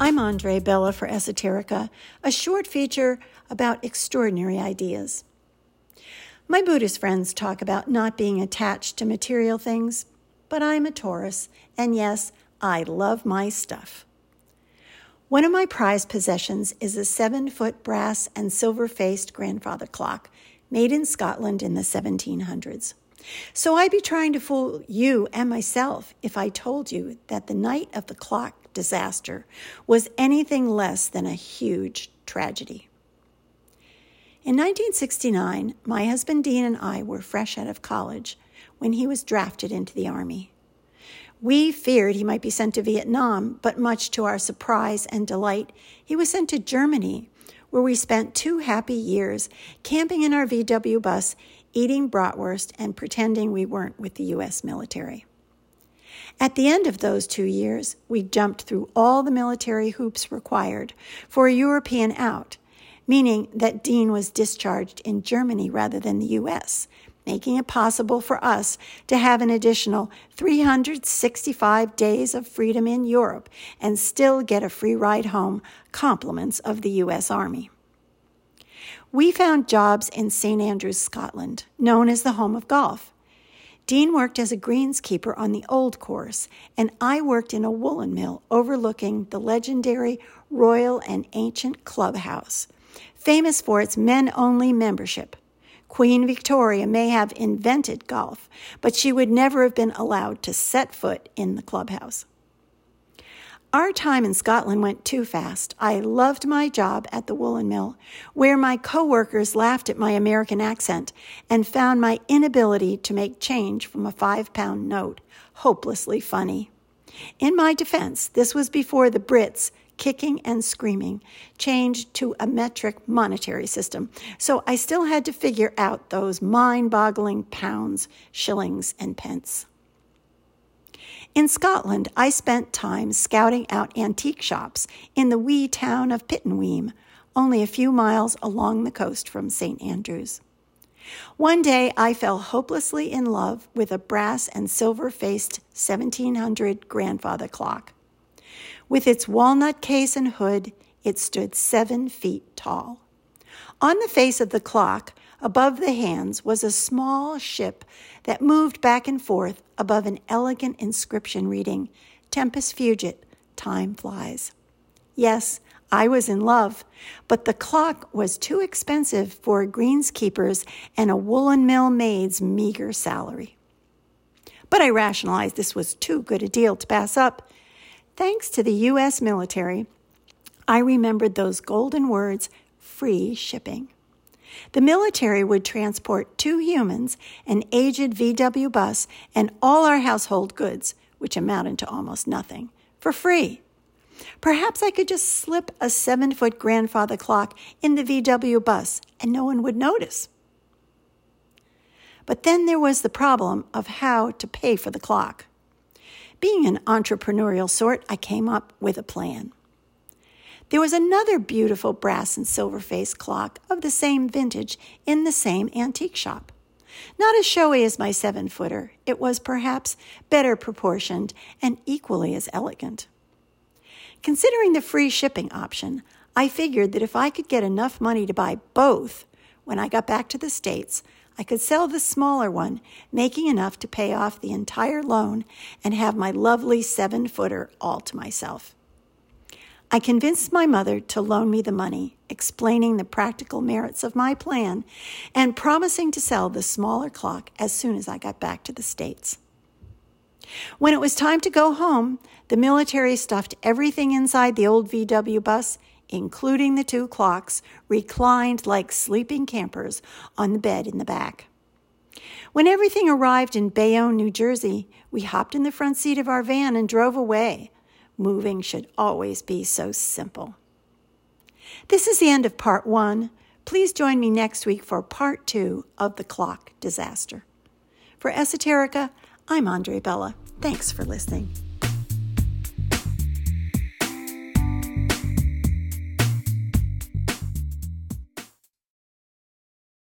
I'm Andree Bella for Esoterica, a short feature about extraordinary ideas. My Buddhist friends talk about not being attached to material things, but I'm a Taurus, and yes, I love my stuff. One of my prized possessions is a seven foot brass and silver faced grandfather clock made in Scotland in the 1700s. So I'd be trying to fool you and myself if I told you that the night of the clock disaster was anything less than a huge tragedy. In 1969, my husband Dean and I were fresh out of college when he was drafted into the Army. We feared he might be sent to Vietnam, but much to our surprise and delight, he was sent to Germany, where we spent two happy years camping in our VW bus, eating bratwurst, and pretending we weren't with the U.S. military. At the end of those two years, we jumped through all the military hoops required for a European out, meaning that Dean was discharged in Germany rather than the U.S., making it possible for us to have an additional 365 days of freedom in Europe and still get a free ride home, compliments of the U.S. Army. We found jobs in St. Andrews, Scotland, known as the home of golf. Dean worked as a greenskeeper on the old course, and I worked in a woolen mill overlooking the legendary Royal and Ancient Clubhouse, famous for its men only membership. Queen Victoria may have invented golf, but she would never have been allowed to set foot in the clubhouse. Our time in Scotland went too fast. I loved my job at the woolen mill, where my coworkers laughed at my American accent and found my inability to make change from a five pound note hopelessly funny. In my defense, this was before the Brits kicking and screaming, changed to a metric monetary system. So I still had to figure out those mind boggling pounds, shillings, and pence. In Scotland, I spent time scouting out antique shops in the wee town of Pittenweem, only a few miles along the coast from St. Andrews. One day I fell hopelessly in love with a brass and silver faced 1700 grandfather clock. With its walnut case and hood, it stood seven feet tall. On the face of the clock, above the hands, was a small ship that moved back and forth above an elegant inscription reading, Tempus fugit, time flies. Yes, I was in love, but the clock was too expensive for a greenskeeper's and a woolen mill maid's meager salary. But I rationalized this was too good a deal to pass up Thanks to the U.S. military, I remembered those golden words free shipping. The military would transport two humans, an aged VW bus, and all our household goods, which amounted to almost nothing, for free. Perhaps I could just slip a seven foot grandfather clock in the VW bus and no one would notice. But then there was the problem of how to pay for the clock. Being an entrepreneurial sort, I came up with a plan. There was another beautiful brass and silver faced clock of the same vintage in the same antique shop. Not as showy as my seven footer, it was perhaps better proportioned and equally as elegant. Considering the free shipping option, I figured that if I could get enough money to buy both when I got back to the States, I could sell the smaller one, making enough to pay off the entire loan and have my lovely seven footer all to myself. I convinced my mother to loan me the money, explaining the practical merits of my plan and promising to sell the smaller clock as soon as I got back to the States. When it was time to go home, the military stuffed everything inside the old VW bus including the two clocks, reclined like sleeping campers on the bed in the back. When everything arrived in Bayonne, New Jersey, we hopped in the front seat of our van and drove away. Moving should always be so simple. This is the end of part one. Please join me next week for part two of the clock disaster. For Esoterica, I'm Andree Bella. Thanks for listening.